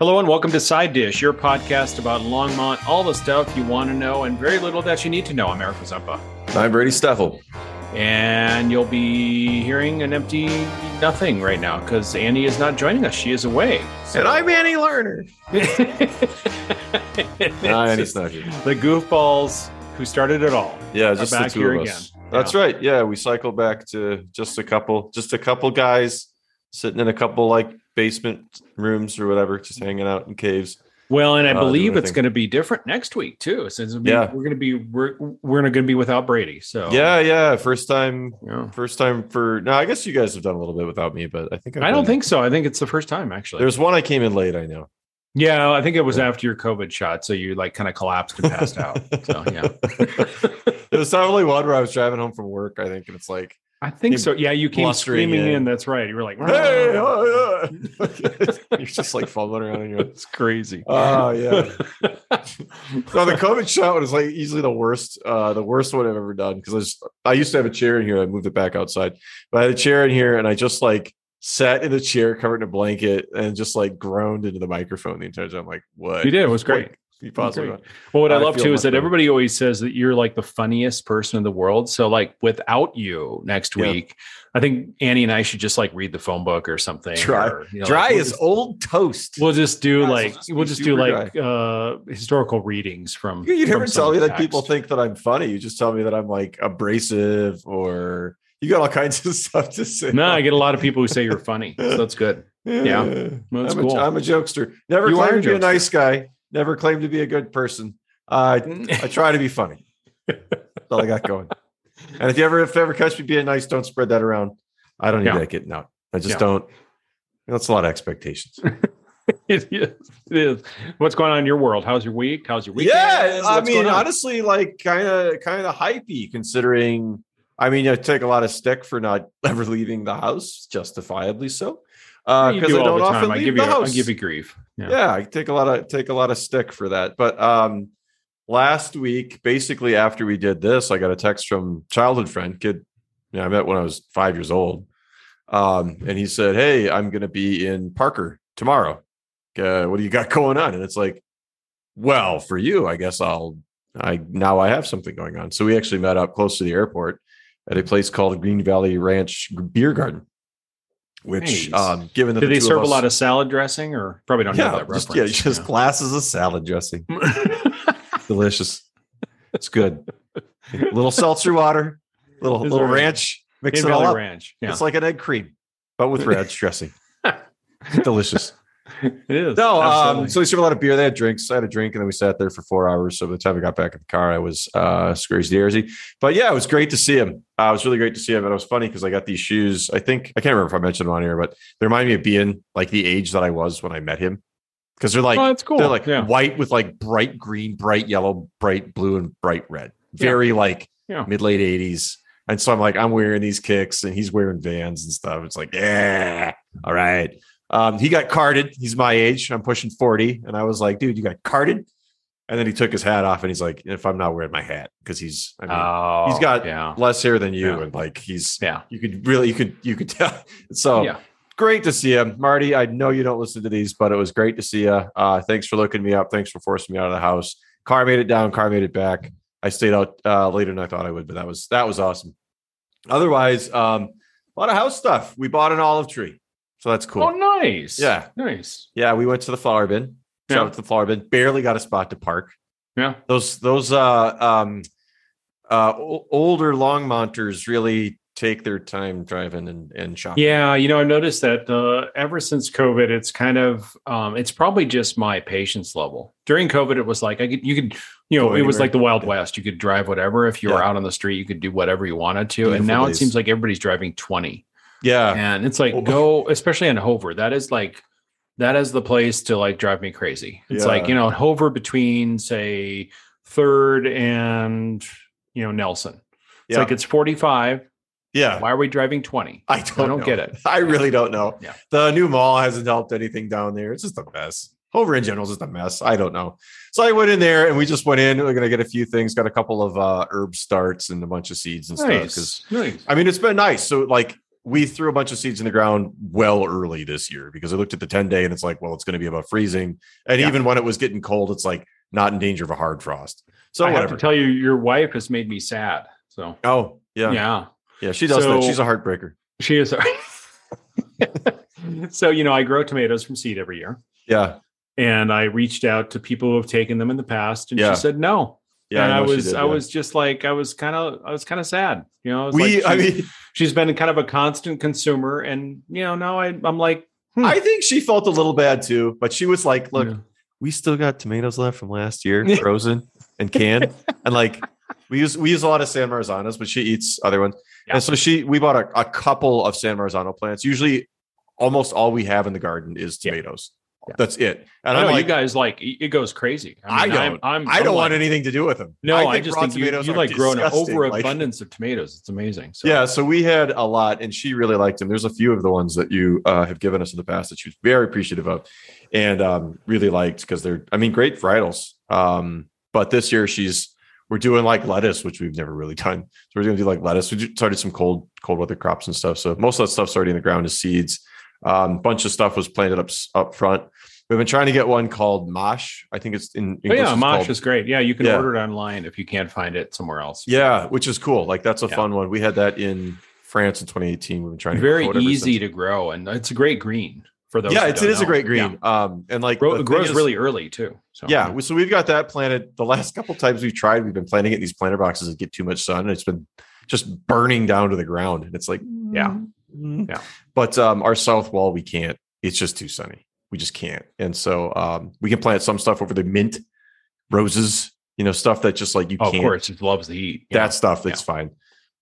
Hello and welcome to Side Dish, your podcast about Longmont, all the stuff you want to know and very little that you need to know. I'm Eric Zampa. I'm Brady Steffel. And you'll be hearing an empty nothing right now because Annie is not joining us. She is away. So. And I'm Annie Lerner. no, Annie's not here. The goofballs who started it all. Yeah, just back the two here of us. Again. That's yeah. right. Yeah, we cycled back to just a couple, just a couple guys sitting in a couple like basement rooms or whatever, just hanging out in caves. Well, and I uh, believe it's going to be different next week too. Since yeah. we're going to be we're we're going to be without Brady. So yeah, yeah, first time, yeah. first time for. No, I guess you guys have done a little bit without me, but I think I've I do not think so. I think it's the first time actually. There's one I came in late. I know. Yeah, I think it was yeah. after your COVID shot, so you like kind of collapsed and passed out. So yeah, it was probably one where I was driving home from work. I think, and it's like I think so. Yeah, you came screaming in. in. That's right. You were like, "Hey!" Oh, yeah. You're just like fumbling around. And you're it's crazy. Oh yeah. so the COVID shot was like easily the worst, uh, the worst one I've ever done because I, I used to have a chair in here. I moved it back outside, but I had a chair in here, and I just like sat in a chair covered in a blanket and just like groaned into the microphone the entire time. I'm like, what? You did. It was great. Like, you possibly well what i, I love too is that better. everybody always says that you're like the funniest person in the world. So like without you next yeah. week i think annie and i should just like read the phone book or something dry, or, you know, dry like, we'll just, old toast. we'll just do like we'll just do like uh historical readings from you, you never tell me that people think that i'm funny. You just tell me that i'm like abrasive or you got all kinds of stuff to say. No i get a lot of people who say you're funny so that's good. Yeah, that's I'm, cool. a, I'm a jokester. Never you claimed to be a nice guy never claimed to be a good person. Uh, I try to be funny. That's all I got going. And if you ever if you ever catch me being nice, don't spread that around. I don't need yeah. to get no. I just yeah. don't. That's a lot of expectations. it is. It is. What's going on in your world? How's your week? How's your week? Yeah, I mean, honestly, like kind of kind of hypey considering. I mean, I take a lot of stick for not ever leaving the house, justifiably so because uh, do I don't often I give you, I give you grief. Yeah. I take a lot of take a lot of stick for that. But um, last week, basically after we did this, I got a text from childhood friend, kid. Yeah, I met when I was five years old, um, and he said, "Hey, I'm to be in Parker tomorrow. Uh, what do you got going on?" And it's like, well, for you, I guess I'll. I now I have something going on. So we actually met up close to the airport at a place called Green Valley Ranch Beer Garden which um, given that do the they serve us, a lot of salad dressing or probably don't yeah, have that just, reference. Yeah, just yeah. glasses of salad dressing. Delicious. It's good. A little seltzer water, little little ranch, ranch. mix In it all up. Ranch. Yeah. It's like an egg cream, but with ranch dressing. Delicious. it is. No, um, so we served a lot of beer. They had drinks. I had a drink, and then we sat there for four hours. So by the time we got back in the car, I was uh crazy airsy. But yeah, it was great to see him. Uh, it was really great to see him. And it was funny because I got these shoes. I think I can't remember if I mentioned them on here, but they remind me of being like the age that I was when I met him. Because they're like, oh, that's cool. They're like yeah. white with like bright green, bright yellow, bright blue, and bright red. Very yeah. like yeah. mid late 80s. And so I'm like, I'm wearing these kicks and he's wearing vans and stuff. It's like, yeah, all right. Um, he got carded. He's my age. I'm pushing 40. And I was like, dude, you got carded? And then he took his hat off and he's like, if I'm not wearing my hat, because he's, I mean, oh, he's got yeah. less hair than you. Yeah. And like, he's, yeah, you could really, you could, you could tell. So yeah. great to see him. Marty, I know you don't listen to these, but it was great to see you. Uh, thanks for looking me up. Thanks for forcing me out of the house. Car made it down, car made it back. I stayed out uh, later than I thought I would, but that was, that was awesome. Otherwise, um, a lot of house stuff. We bought an olive tree. So that's cool. Oh, nice. Yeah. Nice. Yeah. We went to the flower bin. Shout yeah. out to the flower bin. Barely got a spot to park. Yeah. Those, those, uh, um, uh, older Longmonters really take their time driving and, and shopping. Yeah, you know, I've noticed that uh, ever since COVID, it's kind of um, it's probably just my patience level. During COVID, it was like I could you could you know it was like the Wild yeah. West. You could drive whatever if you yeah. were out on the street. You could do whatever you wanted to. Beautiful and now days. it seems like everybody's driving twenty. Yeah. And it's like, go, especially on Hover. That is like, that is the place to like drive me crazy. It's yeah. like, you know, Hover between, say, third and, you know, Nelson. It's yeah. like it's 45. Yeah. Why are we driving 20? I don't, I don't get it. I really don't know. Yeah. The new mall hasn't helped anything down there. It's just a mess. Hover in general is just a mess. I don't know. So I went in there and we just went in. We're gonna get a few things. Got a couple of uh, herb starts and a bunch of seeds and nice. stuff. Because nice. I mean, it's been nice. So like we threw a bunch of seeds in the ground well early this year because I looked at the 10 day and it's like, well, it's going to be about freezing. And yeah. even when it was getting cold, it's like not in danger of a hard frost. So I whatever. have to tell you, your wife has made me sad. So oh yeah, yeah, yeah. She does so, that. She's a heartbreaker. She is. so you know, I grow tomatoes from seed every year. Yeah. And I reached out to people who have taken them in the past, and yeah. she said no. Yeah, and I, I was did, I was just like I was kind of I was kind of sad. You know, we like I mean she's been kind of a constant consumer, and you know now I I'm like hmm. I think she felt a little bad too, but she was like, look. Yeah. We still got tomatoes left from last year, frozen and canned, and like we use we use a lot of San Marzanos, but she eats other ones. Yeah. And so she we bought a, a couple of San Marzano plants. Usually almost all we have in the garden is tomatoes. Yeah. That's it. And I know like, you guys like it goes crazy. I, mean, I don't. I'm, I'm, I do not want anything to do with them. No, I, I just think you, you like grow an overabundance like, of tomatoes. It's amazing. So. Yeah, so we had a lot, and she really liked them. There's a few of the ones that you uh, have given us in the past that she was very appreciative of, and um, really liked because they're, I mean, great varietals. Um, but this year she's we're doing like lettuce, which we've never really done. So we're going to do like lettuce. We started some cold cold weather crops and stuff. So most of that stuff's already in the ground as seeds. Um, bunch of stuff was planted up up front. We've been trying to get one called mâche. I think it's in English. Oh, yeah, mâche called, is great. Yeah, you can yeah. order it online if you can't find it somewhere else. Yeah, which is cool. Like that's a yeah. fun one. We had that in France in 2018. We've been trying very easy to grow, and it's a great green for those. Yeah, it's, it is a great green. Yeah. Um, and like Grow, it grows is, really early too. So yeah, so we've got that planted. The last couple times we've tried, we've been planting it in these planter boxes that get too much sun, and it's been just burning down to the ground. And it's like, yeah, mm-hmm. yeah. But um, our south wall, we can't. It's just too sunny. We just can't. And so um, we can plant some stuff over the mint, roses, you know, stuff that just like you oh, can't. Of course, it loves the heat. That stuff that's yeah. fine.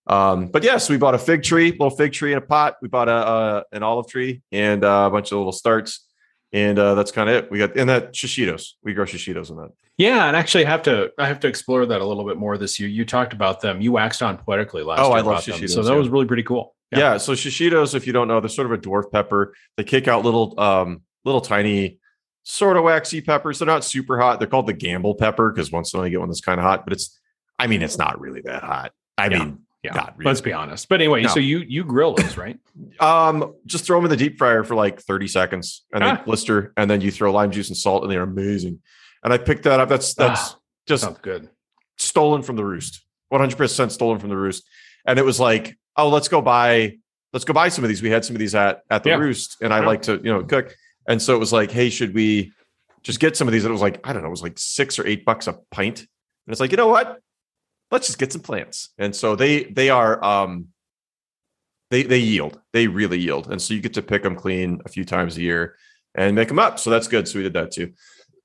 Um, but yes, we bought a fig tree, little fig tree in a pot. We bought a, a an olive tree and a bunch of little starts, and uh, that's kind of it. We got and that shishitos. We grow shishitos in that. Yeah, and actually, I have to I have to explore that a little bit more this year. You talked about them. You waxed on poetically last. Oh, I love shishitos. Them, so that yeah. was really pretty cool. Yeah. yeah. So shishitos, if you don't know, they're sort of a dwarf pepper. They kick out little um little tiny sort of waxy peppers. They're not super hot. They're called the gamble pepper because once in a while you get one that's kind of hot, but it's I mean it's not really that hot. I yeah. mean yeah, really. let's be honest. But anyway, no. so you you grill those, right? um, just throw them in the deep fryer for like 30 seconds and ah. then blister, and then you throw lime juice and salt, and they're amazing. And I picked that up. That's that's ah, just good. Stolen from the roost. 100% stolen from the roost. And it was like, oh, let's go buy, let's go buy some of these. We had some of these at at the yeah. roost, and I yeah. like to, you know, cook. And so it was like, hey, should we just get some of these? And it was like, I don't know, it was like six or eight bucks a pint. And it's like, you know what? let's just get some plants. And so they they are um they they yield. They really yield. And so you get to pick them clean a few times a year and make them up. So that's good. So we did that too.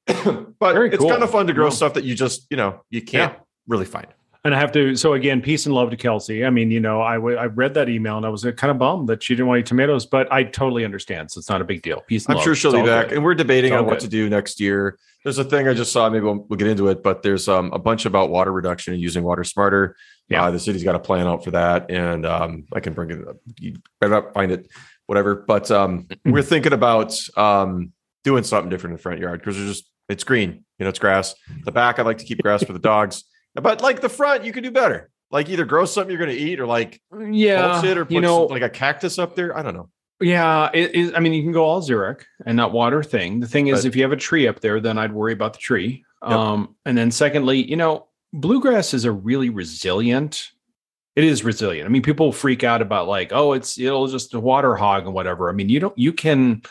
but Very it's cool. kind of fun to grow stuff that you just, you know, you can't yeah. really find. And I have to, so again, peace and love to Kelsey. I mean, you know, I, w- I read that email and I was kind of bummed that she didn't want eat tomatoes, but I totally understand. So it's not a big deal. Peace and I'm love. sure she'll it's be back. Good. And we're debating on good. what to do next year. There's a thing I just saw, maybe we'll, we'll get into it, but there's um, a bunch about water reduction and using water smarter. Yeah. Uh, the city's got a plan out for that. And um, I can bring it up. You better find it, whatever. But um, we're thinking about um, doing something different in the front yard because there's just, it's green, you know, it's grass. The back, I like to keep grass for the dogs. But like the front, you can do better. Like either grow something you're going to eat, or like yeah, it, or put you know, some, like a cactus up there. I don't know. Yeah, it, it, I mean, you can go all xeric and not water thing. The thing is, if you have a tree up there, then I'd worry about the tree. Yep. Um, and then secondly, you know, bluegrass is a really resilient. It is resilient. I mean, people freak out about like, oh, it's it'll just a water hog and whatever. I mean, you don't you can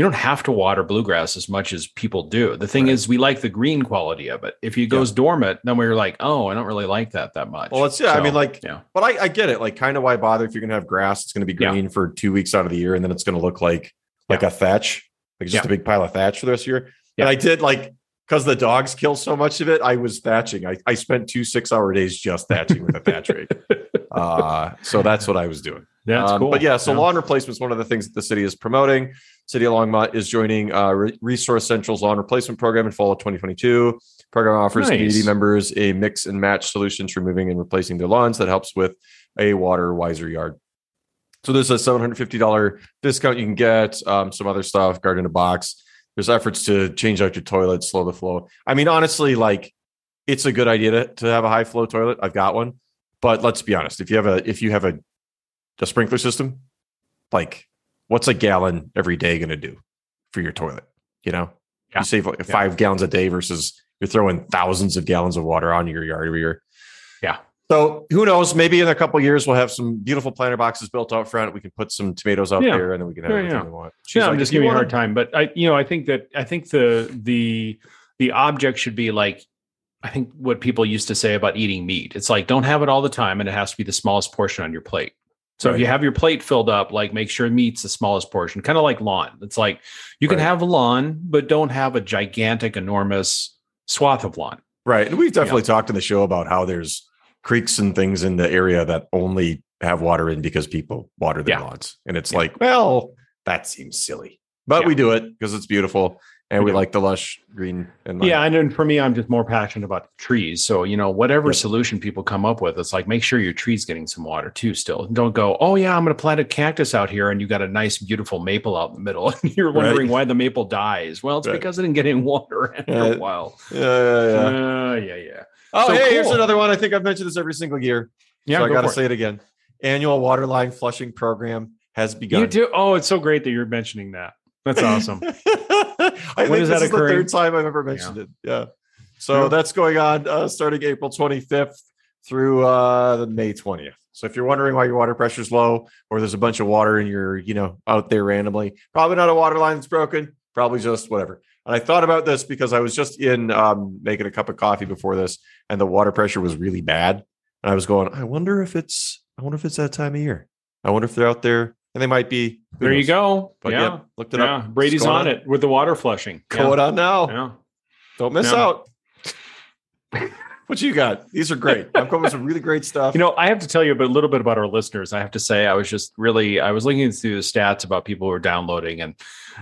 you don't have to water bluegrass as much as people do. The thing right. is, we like the green quality of it. If it goes yeah. dormant, then we're like, oh, I don't really like that that much. Well, it's yeah. So, I mean, like, yeah. But I, I get it. Like, kind of why bother if you're gonna have grass? It's gonna be green yeah. for two weeks out of the year, and then it's gonna look like like a thatch, like just a big pile of thatch for the rest of the year. And I did like because the dogs kill so much of it. I was thatching. I, I spent two six hour days just thatching with a thatch rake. Uh, so that's what I was doing. That's um, cool. But yeah, so lawn replacement is one of the things that the city is promoting. City of Longmont is joining uh, Resource Central's lawn replacement program in fall of 2022. Program offers nice. community members a mix and match solution for moving and replacing their lawns that helps with a water wiser yard. So there's a $750 discount you can get. Um, some other stuff, garden in a box. There's efforts to change out your toilet, slow the flow. I mean, honestly, like it's a good idea to, to have a high flow toilet. I've got one, but let's be honest. If you have a if you have a a sprinkler system, like what's a gallon every day going to do for your toilet? You know, yeah. you save like yeah. five gallons a day versus you're throwing thousands of gallons of water on your yard every year. Yeah. So who knows? Maybe in a couple years we'll have some beautiful planter boxes built out front. We can put some tomatoes out yeah. there, and then we can have yeah, everything yeah. we want. She's yeah, like, I'm just giving you a hard time, but I, you know, I think that I think the the the object should be like I think what people used to say about eating meat. It's like don't have it all the time, and it has to be the smallest portion on your plate. So right. if you have your plate filled up, like make sure meat's the smallest portion, kind of like lawn. It's like you can right. have a lawn, but don't have a gigantic, enormous swath of lawn. Right. And we've definitely yeah. talked in the show about how there's creeks and things in the area that only have water in because people water their yeah. lawns. And it's yeah. like, well, that seems silly. But we do it because it's beautiful and we like the lush green and yeah and then for me i'm just more passionate about trees so you know whatever yep. solution people come up with it's like make sure your tree's getting some water too still don't go oh yeah i'm going to plant a cactus out here and you got a nice beautiful maple out in the middle and you're wondering right. why the maple dies well it's right. because it didn't get any water after yeah. a while yeah yeah yeah uh, yeah, yeah. oh so hey cool. here's another one i think i've mentioned this every single year yeah so i gotta say it. it again annual water line flushing program has begun you do oh it's so great that you're mentioning that that's awesome. I when think this is the third time I've ever mentioned yeah. it. Yeah. So yeah. that's going on uh, starting April 25th through uh, the May 20th. So if you're wondering why your water pressure is low or there's a bunch of water and you're, you know, out there randomly, probably not a water line that's broken, probably just whatever. And I thought about this because I was just in um, making a cup of coffee before this and the water pressure was really bad. And I was going, I wonder if it's, I wonder if it's that time of year. I wonder if they're out there and they might be. There knows? you go. But yeah, yeah looked it yeah. up. Brady's on, on, it with the water flushing. Going yeah. on now. Yeah. Don't miss out. what you got? These are great. I'm coming with some really great stuff. You know, I have to tell you a little bit about our listeners. I have to say, I was just really, I was looking through the stats about people who are downloading, and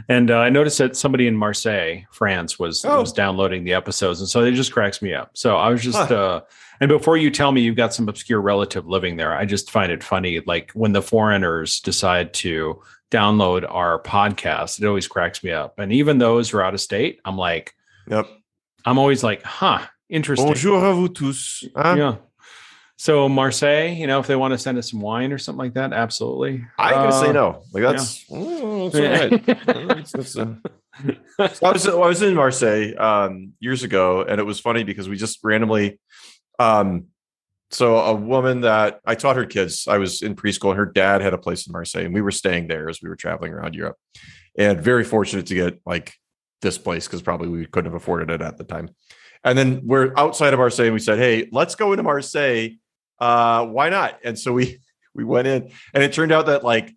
and uh, I noticed that somebody in Marseille, France, was oh. was downloading the episodes, and so it just cracks me up. So I was just. Huh. Uh, and before you tell me you've got some obscure relative living there, I just find it funny. Like when the foreigners decide to download our podcast, it always cracks me up. And even those who are out of state, I'm like, yep. I'm always like, huh, interesting. Bonjour à vous tous. Huh? Yeah. So Marseille, you know, if they want to send us some wine or something like that, absolutely. I gonna uh, say no. Like that's, yeah. oh, that's that's, uh, I was I was in Marseille um, years ago, and it was funny because we just randomly um, so a woman that I taught her kids, I was in preschool, and her dad had a place in Marseille, and we were staying there as we were traveling around Europe, and very fortunate to get like this place because probably we couldn't have afforded it at the time. And then we're outside of Marseille, and we said, "Hey, let's go into Marseille. Uh, why not?" And so we we went in, and it turned out that like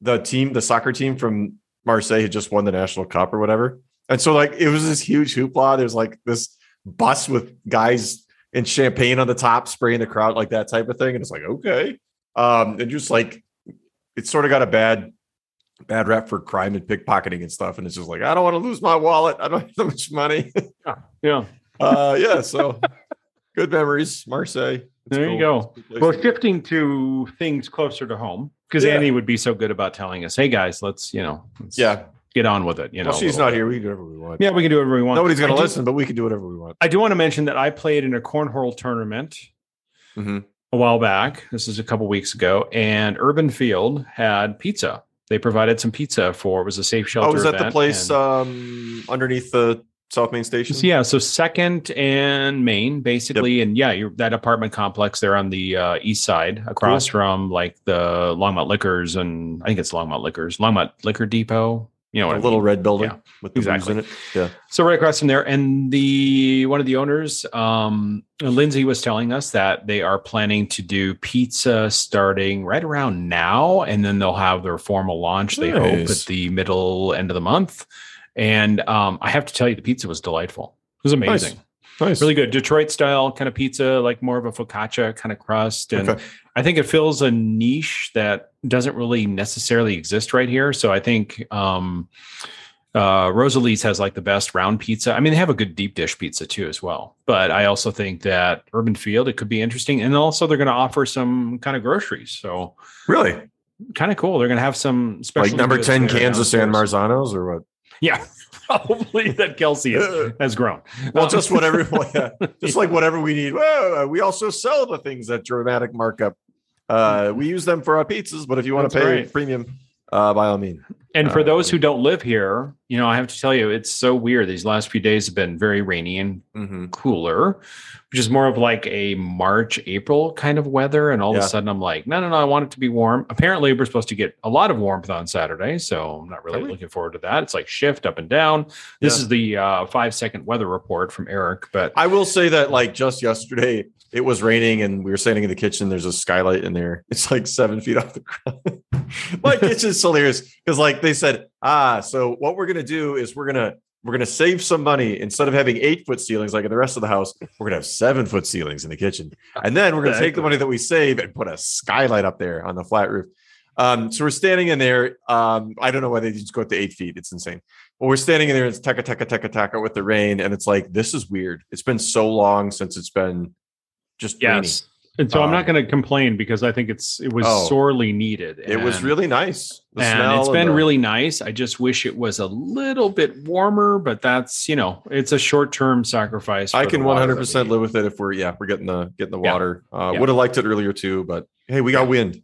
the team, the soccer team from Marseille, had just won the national cup or whatever, and so like it was this huge hoopla. There's like this bus with guys and champagne on the top, spraying the crowd like that type of thing. And it's like, okay. Um, and just like it's sort of got a bad bad rep for crime and pickpocketing and stuff. And it's just like, I don't want to lose my wallet. I don't have that much money. yeah. Yeah. Uh, yeah. So good memories, Marseille. It's there cool. you go. Well, shifting to things closer to home, because yeah. Annie would be so good about telling us, "Hey guys, let's you know, let's, yeah, get on with it. You know, well, she's not bit. here. We can do whatever we want. Yeah, we can do whatever we want. Nobody's going to listen, but we can do whatever we want. I do want to mention that I played in a cornhole tournament mm-hmm. a while back. This is a couple weeks ago, and Urban Field had pizza. They provided some pizza for it was a safe shelter. Oh, was that the place and, um, underneath the South Main Station? Yeah, so Second and Main, basically, yep. and yeah, you're that apartment complex there on the uh, east side, across cool. from like the Longmont Liquors, and I think it's Longmont Liquors, Longmont Liquor Depot. You know, a little mean? red building yeah, with the exactly. in it. Yeah. So right across from there, and the one of the owners, um, Lindsay, was telling us that they are planning to do pizza starting right around now, and then they'll have their formal launch. Nice. They hope at the middle end of the month. And um, I have to tell you, the pizza was delightful. It was amazing. Nice. Nice. Really good. Detroit style kind of pizza, like more of a focaccia kind of crust. And okay. I think it fills a niche that doesn't really necessarily exist right here. So I think um, uh, Rosalie's has like the best round pizza. I mean, they have a good deep dish pizza too, as well. But I also think that Urban Field, it could be interesting. And also, they're going to offer some kind of groceries. So, really? Kind of cool. They're going to have some special like number 10 cans of San Marzanos or what? Yeah. probably that Kelsey has, has grown. Well, um, just whatever, yeah, just like whatever we need. Well, we also sell the things at dramatic markup. Uh, we use them for our pizzas, but if you want to pay right. premium, uh, by all means. And for uh, those who don't live here, you know, I have to tell you, it's so weird. These last few days have been very rainy and mm-hmm. cooler, which is more of like a March, April kind of weather. And all yeah. of a sudden, I'm like, no, no, no, I want it to be warm. Apparently, we're supposed to get a lot of warmth on Saturday. So I'm not really looking forward to that. It's like shift up and down. This yeah. is the uh, five second weather report from Eric. But I will say that, like, just yesterday, it was raining and we were standing in the kitchen. There's a skylight in there. It's like seven feet off the ground. My kitchen's hilarious because like they said, ah, so what we're gonna do is we're gonna we're gonna save some money instead of having eight foot ceilings like in the rest of the house. We're gonna have seven foot ceilings in the kitchen, and then we're gonna take the money that we save and put a skylight up there on the flat roof. Um, so we're standing in there. Um, I don't know why they just go up to eight feet. It's insane. But we're standing in there. It's taka taka taka taka with the rain, and it's like this is weird. It's been so long since it's been just yes. And so um, I'm not um, going to complain because I think it's it was oh, sorely needed. it was really nice. The and it's been the... really nice. I just wish it was a little bit warmer, but that's you know it's a short term sacrifice. I can 100 percent live with it if we're yeah we're getting the getting the water. Yeah. Uh, yeah. Would have liked it earlier too, but hey, we got wind.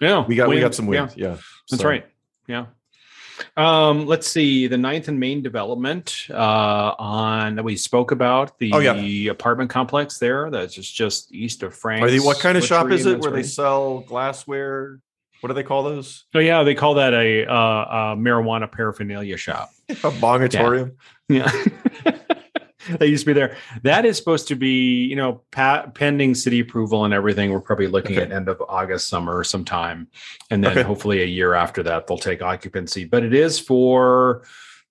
Yeah, we got wind. we got some wind. Yeah, yeah. that's so. right. Yeah. Um, let's see the ninth and main development uh, on that we spoke about the oh, yeah. apartment complex there. That's just just east of France. They, what kind of shop is it? Where they sell glassware? What do they call those? Oh yeah, they call that a, uh, a marijuana paraphernalia shop. a bongatorium. Yeah. yeah. that used to be there. That is supposed to be, you know, pa- pending city approval and everything. We're probably looking okay. at end of August, summer, sometime, and then okay. hopefully a year after that they'll take occupancy. But it is for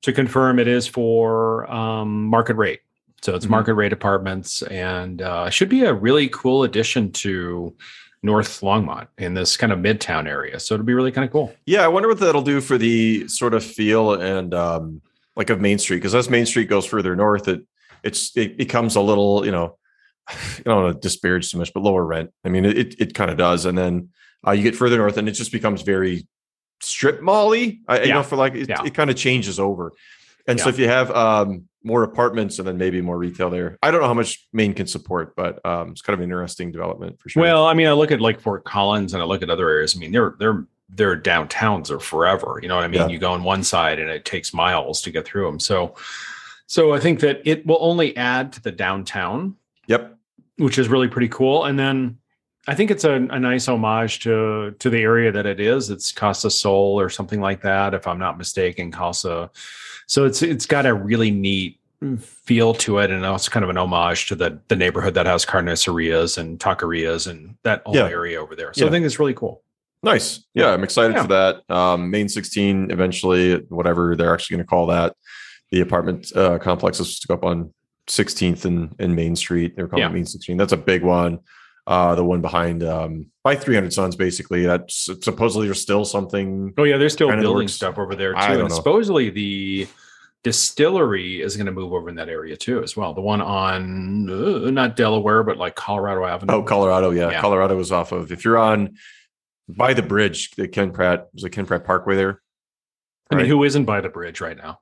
to confirm it is for um, market rate. So it's mm-hmm. market rate apartments, and uh, should be a really cool addition to North Longmont in this kind of midtown area. So it'll be really kind of cool. Yeah, I wonder what that'll do for the sort of feel and um, like of Main Street because as Main Street goes further north, it it's it becomes a little you know I don't want to disparage too much, but lower rent. I mean, it it kind of does, and then uh, you get further north, and it just becomes very strip molly. I, yeah. You know, for like it, yeah. it kind of changes over. And yeah. so if you have um, more apartments and then maybe more retail there, I don't know how much Main can support, but um, it's kind of an interesting development for sure. Well, I mean, I look at like Fort Collins and I look at other areas. I mean, they're they're their downtowns are forever. You know what I mean? You go on one side and it takes miles to get through them. So so I think that it will only add to the downtown. Yep. Which is really pretty cool. And then I think it's a, a nice homage to to the area that it is. It's Casa Sol or something like that, if I'm not mistaken. Casa. So it's it's got a really neat feel to it, and it's kind of an homage to the the neighborhood that has carnicerias and taquerias and that whole yeah. area over there. So yeah. I think it's really cool. Nice. Yeah, I'm excited yeah. for that. Um, Main 16 eventually, whatever they're actually going to call that the apartment uh, complex is to go up on 16th and, and Main Street. They're calling yeah. it Main 16. That's a big one. Uh, the one behind um, by 300 Suns, basically. That's supposedly there's still something. Oh yeah, they're still building stuff over there too. And supposedly the distillery is going to move over in that area too, as well. The one on uh, not Delaware, but like Colorado Avenue. Oh, Colorado, yeah. yeah. Colorado is off of if you're on by the bridge, the Ken Pratt, there's a Ken Pratt Parkway there. I mean, who isn't by the bridge right now?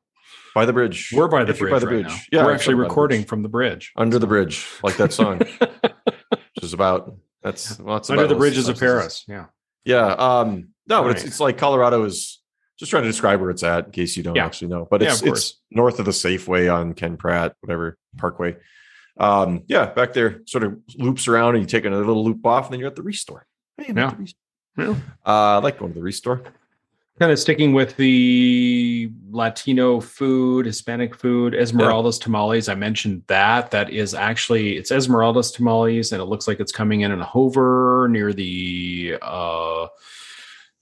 By the bridge. We're by the if bridge. By the right bridge. Now. Yeah, we're actually recording the from the bridge. Under the bridge, like that song, which is about that's well, under about the bridges of Paris. Yeah, yeah. Um, no, but it's it's like Colorado is just trying to describe where it's at in case you don't yeah. actually know. But it's yeah, it's north of the Safeway on Ken Pratt, whatever Parkway. Um, yeah, back there, sort of loops around, and you take another little loop off, and then you're at the ReStore. Hey, yeah. The ReStore. yeah. Uh, I like going to the ReStore kind of sticking with the Latino food, Hispanic food, Esmeralda's yeah. tamales. I mentioned that. That is actually it's Esmeralda's tamales, and it looks like it's coming in in Hover near the uh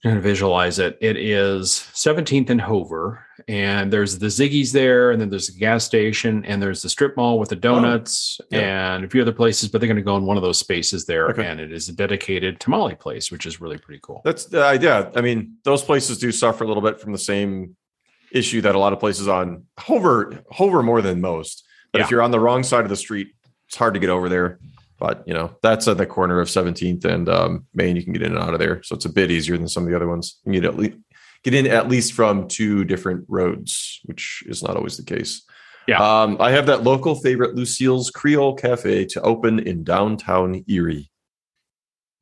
trying to visualize it. It is 17th and Hover, and there's the Ziggi's there, and then there's the gas station, and there's the strip mall with the donuts oh, yeah. and a few other places. But they're going to go in one of those spaces there, okay. and it is a dedicated tamale place, which is really pretty cool. That's the uh, idea. I mean, those places do suffer a little bit from the same issue that a lot of places on Hover Hover more than most. But yeah. if you're on the wrong side of the street, it's hard to get over there. But you know, that's at the corner of 17th and um, Main. You can get in and out of there, so it's a bit easier than some of the other ones. You at get in at least from two different roads, which is not always the case. Yeah. Um, I have that local favorite Lucille's Creole Cafe to open in downtown Erie.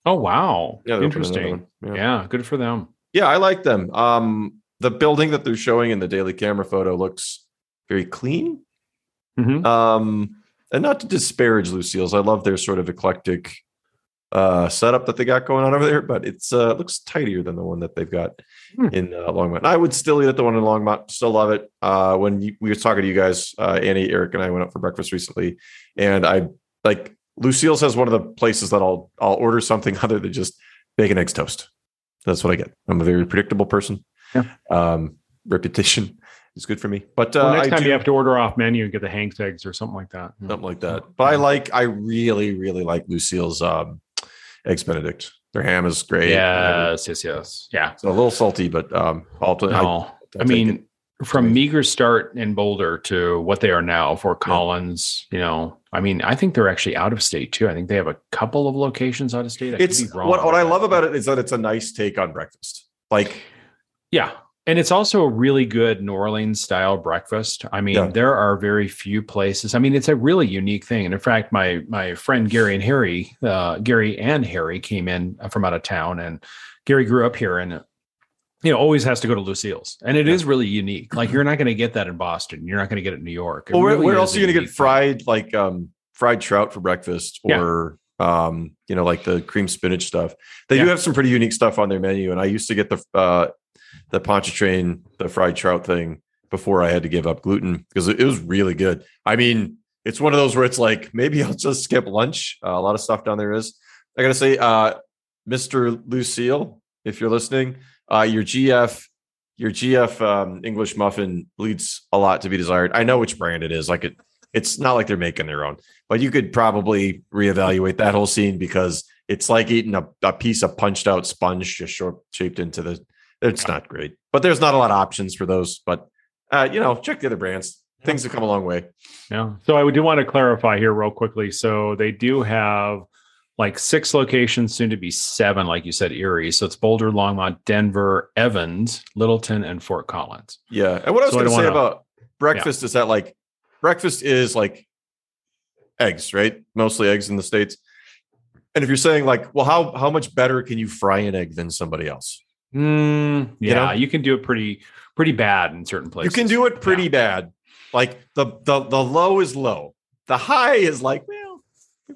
Oh wow! Yeah, interesting. Yeah. yeah. good for them. Yeah, I like them. Um, the building that they're showing in the daily camera photo looks very clean. Mm-hmm. Um, and not to disparage Lucille's, I love their sort of eclectic uh, setup that they got going on over there, but it's uh, looks tidier than the one that they've got hmm. in uh, Longmont. I would still eat at the one in Longmont. Still love it. Uh, when you, we were talking to you guys, uh, Annie, Eric, and I went out for breakfast recently, and I like Lucille's has one of the places that I'll I'll order something other than just bacon eggs toast. That's what I get. I'm a very predictable person. Yeah. Um, repetition is good for me. But uh, well, next I time do, you have to order off menu and get the Hank's eggs or something like that. Something like that. But I like, I really, really like Lucille's um, eggs Benedict. Their ham is great. Yes, yes, yes. Yeah. It's a little salty, but um, I'll, no, I, I mean, from meager start in Boulder to what they are now Fort Collins, yeah. you know, I mean, I think they're actually out of state too. I think they have a couple of locations out of state. I it's what, what I love about it is that it's a nice take on breakfast. Like, yeah, and it's also a really good New Orleans style breakfast. I mean, yeah. there are very few places. I mean, it's a really unique thing. And in fact, my my friend Gary and Harry, uh, Gary and Harry came in from out of town, and Gary grew up here, and you know, always has to go to Lucille's, and it yeah. is really unique. Like you're not going to get that in Boston. You're not going to get it in New York. It well, really where, else are you going to get fried thing. like um, fried trout for breakfast, or yeah. um, you know, like the cream spinach stuff? They yeah. do have some pretty unique stuff on their menu, and I used to get the uh, the Pontchartrain, the fried trout thing before I had to give up gluten because it was really good. I mean, it's one of those where it's like maybe I'll just skip lunch. Uh, a lot of stuff down there is. I gotta say, uh, Mr. Lucille, if you're listening uh, your GF, your GF um, English muffin leads a lot to be desired. I know which brand it is. Like it, it's not like they're making their own, but you could probably reevaluate that whole scene because it's like eating a, a piece of punched out sponge just short, shaped into the. It's not great, but there's not a lot of options for those. But uh, you know, check the other brands. Things have come a long way. Yeah. So I do want to clarify here real quickly. So they do have like six locations, soon to be seven, like you said, Erie. So it's Boulder, Longmont, Denver, Evans, Littleton, and Fort Collins. Yeah. And what I was so going to say about breakfast yeah. is that like breakfast is like eggs, right? Mostly eggs in the States. And if you're saying like, well, how how much better can you fry an egg than somebody else? Mm, yeah, you, know? you can do it pretty pretty bad in certain places. You can do it pretty yeah. bad. Like the the the low is low. The high is like, well,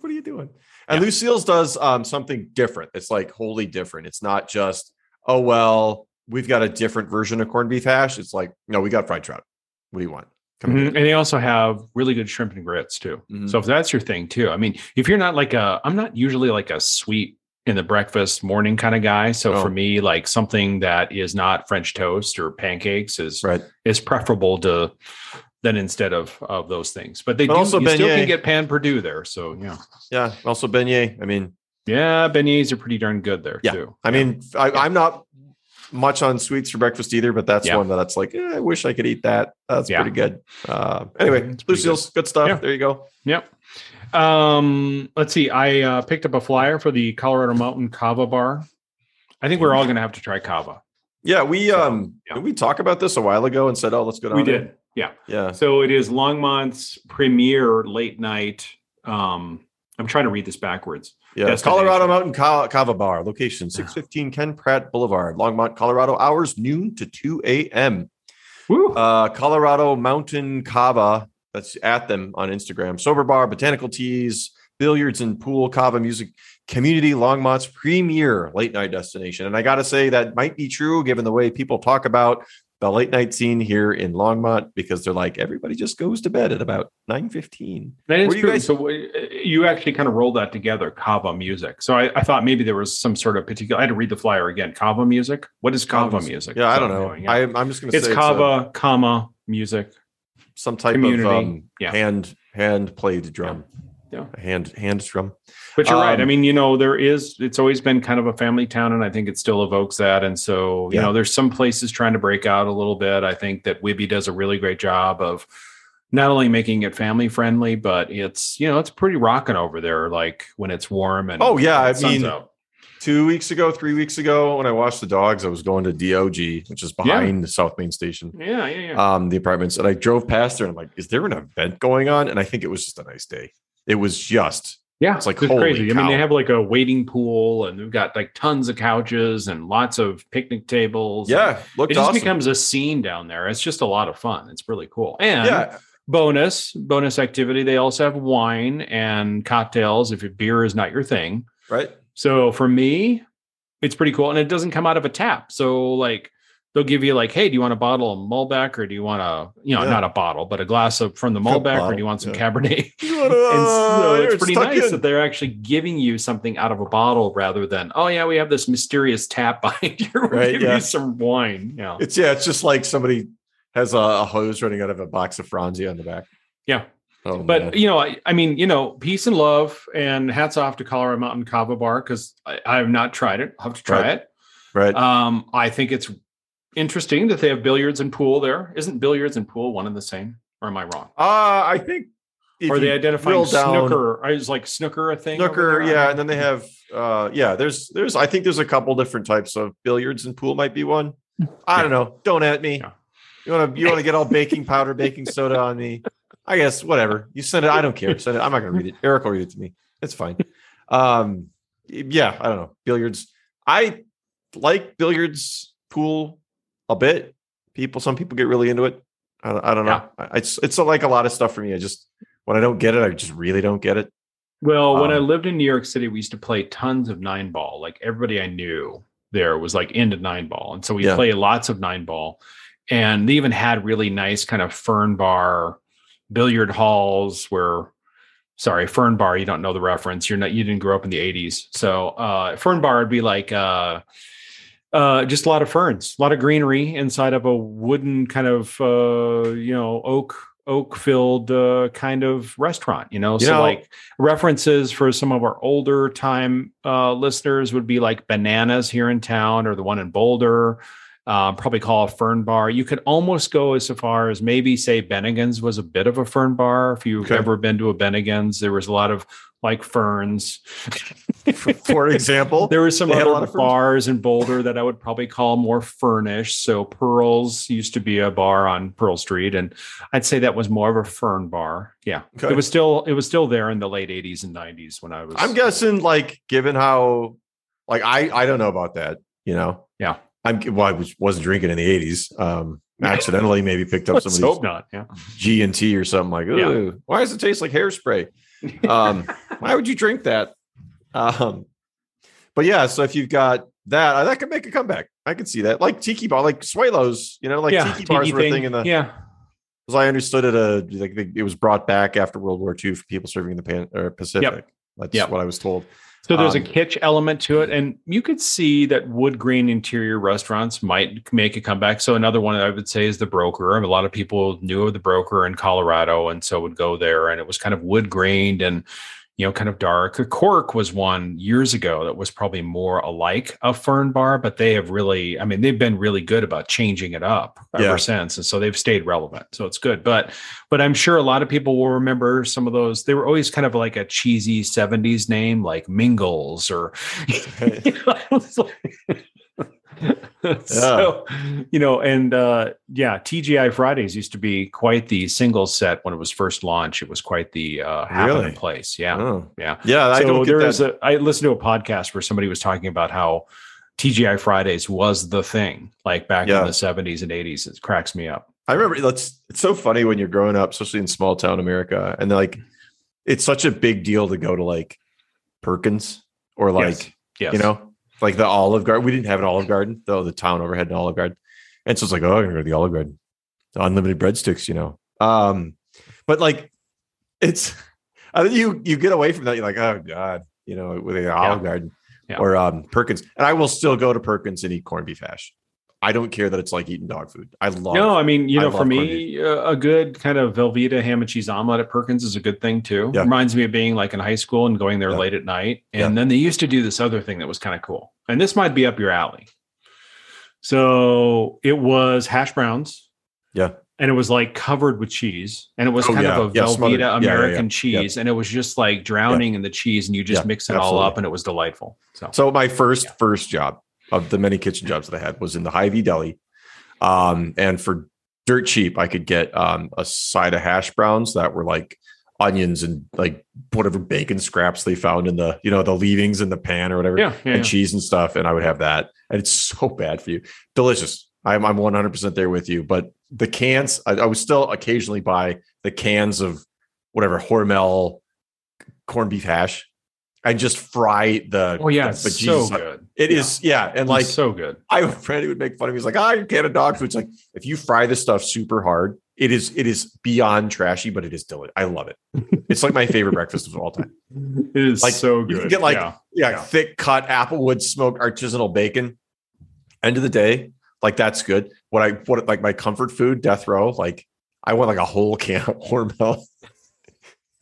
what are you doing? And yeah. Lucille's does um, something different. It's like wholly different. It's not just, oh, well, we've got a different version of corned beef hash. It's like, no, we got fried trout. What do you want? Mm-hmm. And they also have really good shrimp and grits too. Mm-hmm. So if that's your thing too, I mean, if you're not like a, I'm not usually like a sweet in the breakfast morning kind of guy. So oh. for me, like something that is not French toast or pancakes is right. is preferable to then instead of of those things. But they but do also you still can get pain perdu there. So yeah. Yeah. Also beignet. I mean, yeah, beignets are pretty darn good there yeah. too. I yeah. mean, I, am not much on sweets for breakfast either, but that's yeah. one that's like, eh, I wish I could eat that. That's pretty good. Uh, anyway, Lucille's good. good stuff. There you go. Yep. Um, let's see. I uh, picked up a flyer for the Colorado Mountain Kava Bar. I think we're all going to have to try kava. Yeah, we so, um yeah. we talk about this a while ago and said, "Oh, let's go down." We did. Yeah. Yeah. So it is Longmont's premier late night. Um, I'm trying to read this backwards. Yeah. Colorado Mountain Kava Bar, location 615 Ken Pratt Boulevard, Longmont, Colorado. Hours noon to 2 a.m. Uh, Colorado Mountain Kava. That's at them on Instagram. Sober bar, botanical teas, billiards and pool, kava music community, Longmont's premier late night destination. And I got to say that might be true given the way people talk about the late night scene here in Longmont because they're like everybody just goes to bed at about nine fifteen. That is true. Guys- so uh, you actually kind of rolled that together, Kava music. So I, I, thought maybe there was some sort of particular. I had to read the flyer again. Kava music. What is Kava music? Yeah, I don't know. yeah. I, am just going to say it's Kava, it's a, comma music. Some type community. of um, yeah. hand hand played drum. Yeah yeah. hand hand drum. But you're um, right. I um, mean, you know, there is. It's always been kind of a family town, and I think it still evokes that. And so, you yeah. know, there's some places trying to break out a little bit. I think that Wibby does a really great job of not only making it family friendly, but it's you know it's pretty rocking over there. Like when it's warm and oh yeah, I mean. Out. Two weeks ago, three weeks ago, when I watched the dogs, I was going to DOG, which is behind yeah. the South Main Station. Yeah, yeah, yeah. Um, the apartments, and I drove past there, and I'm like, "Is there an event going on?" And I think it was just a nice day. It was just Yeah, it's like it's crazy. Cow. I mean, they have like a waiting pool, and they've got like tons of couches and lots of picnic tables. Yeah, it just awesome. becomes a scene down there. It's just a lot of fun. It's really cool. And yeah. bonus bonus activity, they also have wine and cocktails if beer is not your thing. Right. So for me, it's pretty cool, and it doesn't come out of a tap. So like they'll give you like, hey, do you want a bottle of Malbec or do you want a, you know, yeah. not a bottle, but a glass of from the Malbec or do you want some yeah. Cabernet? and so it's pretty nice in. that they're actually giving you something out of a bottle rather than, oh yeah, we have this mysterious tap behind you. We're right, giving yeah. you some wine. Yeah. It's yeah, it's just like somebody has a, a hose running out of a box of Franzia on the back. Yeah. Oh, but man. you know, I, I, mean, you know, peace and love, and hats off to Colorado Mountain Kava Bar because I, I, have not tried it. I'll have to try right. it. Right. Um, I think it's interesting that they have billiards and pool there. Isn't billiards and pool one and the same? Or am I wrong? Uh, I think. Or they identify snooker. I was like snooker a thing. Snooker, yeah, and then they have, uh, yeah. There's, there's. I think there's a couple different types of billiards and pool. Might be one. I don't know. Don't at me. Yeah. You want to, you want to get all baking powder, baking soda on me? I guess whatever. You send it. I don't care. Send it. I'm not going to read it. Eric will read it to me. It's fine. Um, yeah, I don't know. Billiards. I like billiards, pool, a bit. People, some people get really into it. I, I don't know. Yeah. It's it's like a lot of stuff for me. I just when I don't get it, I just really don't get it. Well, um, when I um, lived in New York City, we used to play tons of nine ball. Like everybody I knew there was like into nine ball, and so we yeah. play lots of nine ball. And they even had really nice kind of fern bar billiard halls where sorry fern bar you don't know the reference you're not you didn't grow up in the 80s so uh fern bar would be like uh uh, just a lot of ferns, a lot of greenery inside of a wooden kind of uh, you know oak oak filled uh, kind of restaurant. You know, you so know, like references for some of our older time uh, listeners would be like bananas here in town or the one in Boulder. Uh, probably call a fern bar. You could almost go as far as maybe say Bennigan's was a bit of a fern bar. If you've okay. ever been to a Bennigan's, there was a lot of like ferns. For example, there were some other bars in Boulder that I would probably call more furnished. So Pearls used to be a bar on Pearl Street, and I'd say that was more of a fern bar. Yeah, okay. it was still it was still there in the late '80s and '90s when I was. I'm guessing, like, given how, like, I I don't know about that. You know. Yeah. I'm well. I was, wasn't drinking in the '80s. Um, accidentally maybe picked up some of these hope not. Yeah. G and T or something like. Ooh, yeah. why does it taste like hairspray? Um, why would you drink that? Um, but yeah, so if you've got that, uh, that could make a comeback. I can see that, like tiki bar, like Suelos, you know, like yeah, tiki bars were a thing in the yeah. As I understood it, uh, like it was brought back after World War II for people serving in the Pan- Pacific. Yep. That's yep. what I was told. So there's um, a kitsch element to it, and you could see that wood grain interior restaurants might make a comeback. So another one I would say is the Broker. A lot of people knew of the Broker in Colorado, and so would go there, and it was kind of wood grained and you know, kind of dark. Cork was one years ago that was probably more alike a fern bar, but they have really, I mean, they've been really good about changing it up ever yeah. since. And so they've stayed relevant. So it's good. But but I'm sure a lot of people will remember some of those. They were always kind of like a cheesy 70s name, like Mingles or you know, so you know and uh yeah tgi fridays used to be quite the single set when it was first launched it was quite the uh happening really? place yeah oh. yeah yeah I so there was a i listened to a podcast where somebody was talking about how tgi fridays was the thing like back yeah. in the 70s and 80s it cracks me up i remember that's it's so funny when you're growing up especially in small town america and like it's such a big deal to go to like perkins or like yes. Yes. you know like the Olive Garden. We didn't have an Olive Garden, though the town over had an Olive Garden. And so it's like, oh, I'm gonna go to the Olive Garden. The unlimited breadsticks, you know. Um, but like it's I think you you get away from that, you're like, oh God, you know, with the Olive yeah. Garden yeah. or um Perkins. And I will still go to Perkins and eat corned beef hash. I don't care that it's like eating dog food. I love. No, I mean, you know, for me, uh, a good kind of Velveeta ham and cheese omelet at Perkins is a good thing too. Yeah. Reminds me of being like in high school and going there yeah. late at night. And yeah. then they used to do this other thing that was kind of cool, and this might be up your alley. So it was hash browns. Yeah. And it was like covered with cheese, and it was oh, kind of a Velveeta American cheese, and it was just like drowning in the cheese, and you just mix it absolutely. all up, and it was delightful. So, so my first first job of the many kitchen jobs that I had was in the Hy-Vee deli. Um, and for dirt cheap, I could get um, a side of hash browns that were like onions and like whatever bacon scraps they found in the you know the leavings in the pan or whatever yeah, yeah and yeah. cheese and stuff and i would have that. And it's so bad for you. Delicious. I'm, I'm 100% there with you. But the cans I, I would still occasionally buy the cans of whatever hormel corned beef hash and just fry the oh yeah the it's so good It Yeah. is, yeah and It's like so good I friend would make fun of me. He's like, ah, you can of dog food. It's like if you fry this stuff super hard, it is it is beyond trashy, but it is delicious. I love it. It's like my favorite breakfast of all time. it is Like, so you good can get, like, yeah. Yeah, Yeah. thick cut applewood smoked artisanal bacon. End of the day, like that's good. What I what like my comfort food, death row, like I want like a whole can of Hormel.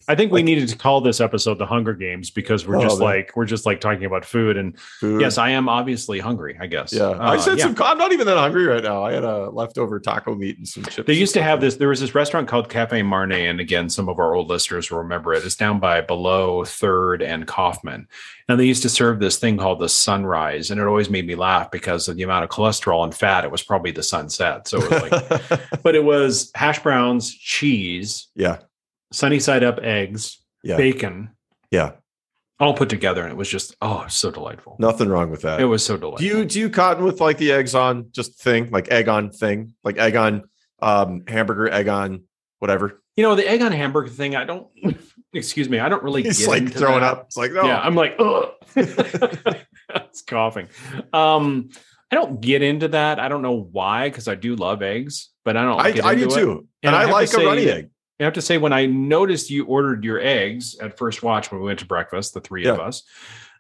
I think we Like- needed to call this episode the Hunger Games because we're Oh, just man. like we're just like talking about food and Food. yes, I am obviously hungry. I guess. Yeah, I Uh, said yeah. some. I'm not even that hungry right now. I had a leftover taco meat and some chips. They used to have this. There was this restaurant called Cafe Marne, and again, some of our old listeners will remember it. It's down by below Third and Coffman, and they used to serve this thing called the Sunrise, and it always made me laugh because of the amount of cholesterol and fat. It was probably the sunset, so it was like. but it was hash browns, cheese, yeah, sunny side up eggs, yeah, bacon, yeah. all put together, and it was just oh, so delightful. Nothing wrong with that. It was so delightful. Do you do you cotton with like the eggs on just thing like egg on thing like egg on um hamburger egg on whatever? You know the egg on hamburger thing. I don't. Excuse me. I don't really. Get like throwing that. up. It's like no. Yeah, I'm like, ugh. it's coughing. Um, I don't get into that. I don't know why, because I do love eggs, but I don't. I, get I do it. too, And and, I I, like a runny egg. I have to say, when I noticed you ordered your eggs at First Watch when we went to breakfast, the three of us,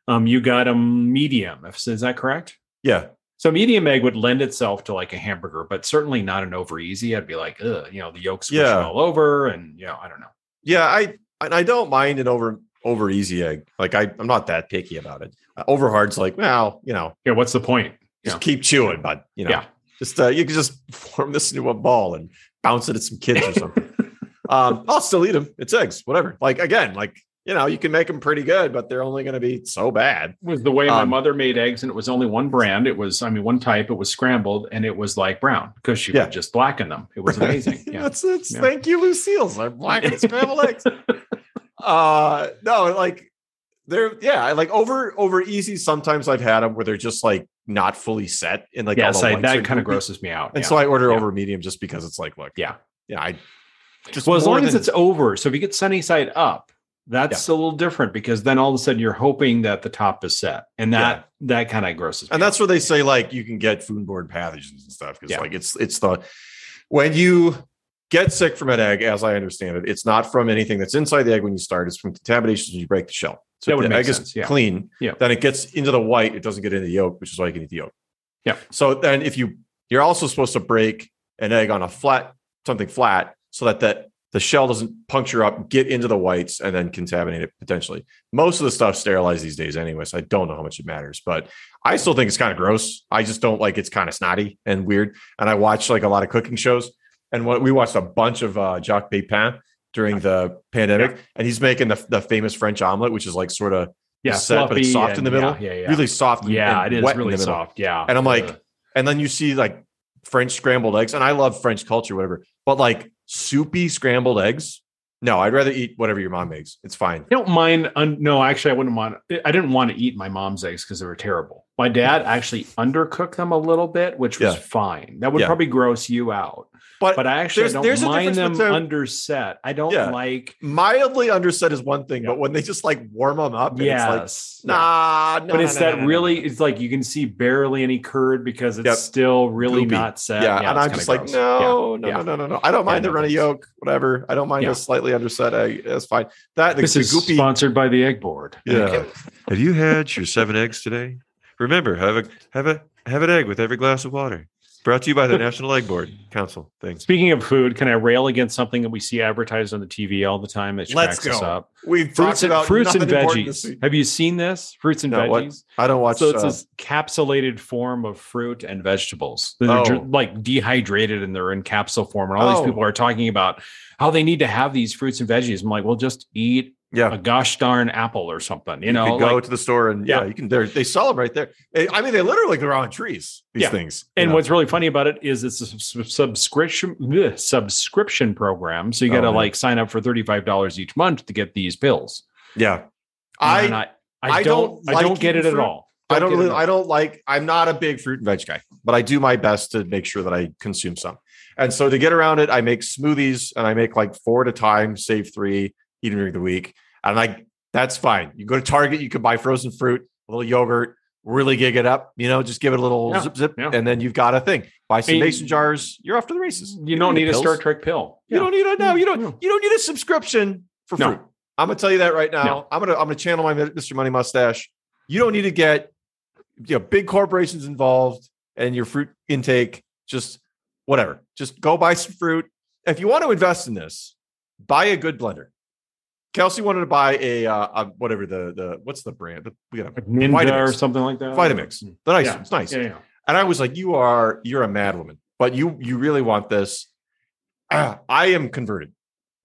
um, you got them medium. If is that correct? Yeah, So medium egg would lend itself to like a hamburger, but certainly not an over easy. I'd be like, ugh, you know, the yolks Yeah. all over, and you know, I don't know. yeah. I and I don't mind an over over easy egg. Like I I'm not that picky about it. Uh, over hard's like well you know Yeah, what's the point? just Yeah. keep chewing, but you know Yeah. just uh, you can just form this into a ball and bounce it at some kids or something. Um, I'll still eat them. It's eggs, whatever. Like again, like you know, you can make them pretty good, but they're only going to be so bad. was the way my Um, mother made eggs, and it was only one brand. It was, I mean, one type. It was scrambled, and it was like brown because she Yeah. would just blacken them. It was amazing. Yeah. that's, that's Yeah. thank you, Lucille's. I'm black scrambled eggs. Uh, no, like they're yeah, like over over easy. Sometimes I've had them where they're just like not fully set and like all yes, the I, that kind of grosses me out. And yeah. so I order over medium just because it's like, look, yeah. yeah, I just Well, as long as it's over. So if you get sunny side up, that's a little different because then all of a sudden you're hoping that the top is set, and that that kind of grosses. and that's where they say like you can get foodborne pathogens and stuff because Yeah. like it's it's the when you get sick from an egg, as I understand it, it's not from anything that's inside the egg when you start. It's from contamination when you break the shell. So the egg sense, is yeah. clean, Yeah. then it gets into the white. It doesn't get into the yolk, which is why you can eat the yolk. Yeah. So then if you you're also supposed to break an egg on a flat something flat so that that the shell doesn't puncture up, get into the whites, and then contaminate it potentially. Most of the stuff sterilized these days anyway, so I don't know how much it matters, but I still think it's kind of gross. I just don't like it's kind of snotty and weird. And I watch like a lot of cooking shows, and what we watched a bunch of uh, Jacques Pepin during the pandemic, and he's making the, the famous French omelet, which is like sort of yeah, set, but it's soft in the middle, Yeah, yeah, yeah. really soft. and- yeah, and it is really soft. Yeah, And I'm like, Uh, and then you see like French scrambled eggs, and I love French culture, whatever. But like soupy scrambled eggs, no, I'd rather eat whatever your mom makes. It's fine. I don't mind. Un- no, actually, I wouldn't want. I didn't want to eat my mom's eggs because they were terrible. My dad actually undercooked them a little bit, which was Yeah. fine. That would Yeah. probably gross you out. But, But I actually There's- don't there's a mind them difference between- underset. I don't Yeah. like. mildly underset is one thing, Yeah. but when they just like warm them up, and it's like, Yes. nah, no, but it's no, that no, really. no. It's like you can see barely any curd because it's Yep. still really Goopy. not set. Yeah, and I'm just like, no, Yeah. no, no, no, no, no. I don't mind no, the runny yolk, whatever. I don't mind Yeah. a slightly underset egg. That's fine. That the, This the is goopy. sponsored by the Egg Board. Yeah. Have you had your seven eggs today? Remember, have a have a have an egg with every glass of water. Brought to you by the National Egg Board Council. Thanks. Speaking of food, can I rail against something that we see advertised on the TV all the time that Let's cracks us go. up? We've Fruits talked and about fruits and nothing important this veggies. Have you seen this? Fruits and No, what? veggies. I don't watch. So it's uh, this capsulated form of fruit and vegetables. They're Oh. like dehydrated and they're in capsule form. And all Oh. these people are talking about how they need to have these fruits and veggies. I'm like, well, just eat Yeah. a gosh darn apple or something. You, know, could go like- to the store and yeah, Yeah. you can. they're- They sell them right there. I mean, they literally grow on trees. These Yeah. things. and know. what's really funny about it is it's a subscription bleh, subscription program. So you got to Oh, like sign up for thirty five dollars each month to get these pills. yeah, I I, I, I don't, don't I don't get it eating at fruit. all. I don't really. I don't like, I'm not a big fruit and veg guy, but I do my best to make sure that I consume some. And so to get around it, I make smoothies and I make like four at a time, save three, eat them during the week. And like, that's fine. You go to Target, you can buy frozen fruit, a little yogurt, really gig it up, you know, just give it a little Yeah, zip, zip, yeah. and then you've got a thing. Buy some And- mason jars, you're off to the races. You don't need a pills. Star Trek pill. You don't need a no. You don't. No. You don't need a subscription for No. fruit. I'm gonna tell you that right now. No. I'm gonna I'm gonna channel my Mr. Money mustache. You don't need to get you know big corporations involved and your fruit intake. Just whatever. Just go buy some fruit. If you want to invest in this, buy a good blender. Kelsey wanted to buy a, uh, a whatever the the what's the brand? The, we got a Like Ninja Vitamix. or something like that. Vitamix. The nice. Yeah. It's nice. Yeah, yeah. And I was like, you are you're a mad woman, but you you really want this. Ah, I am converted.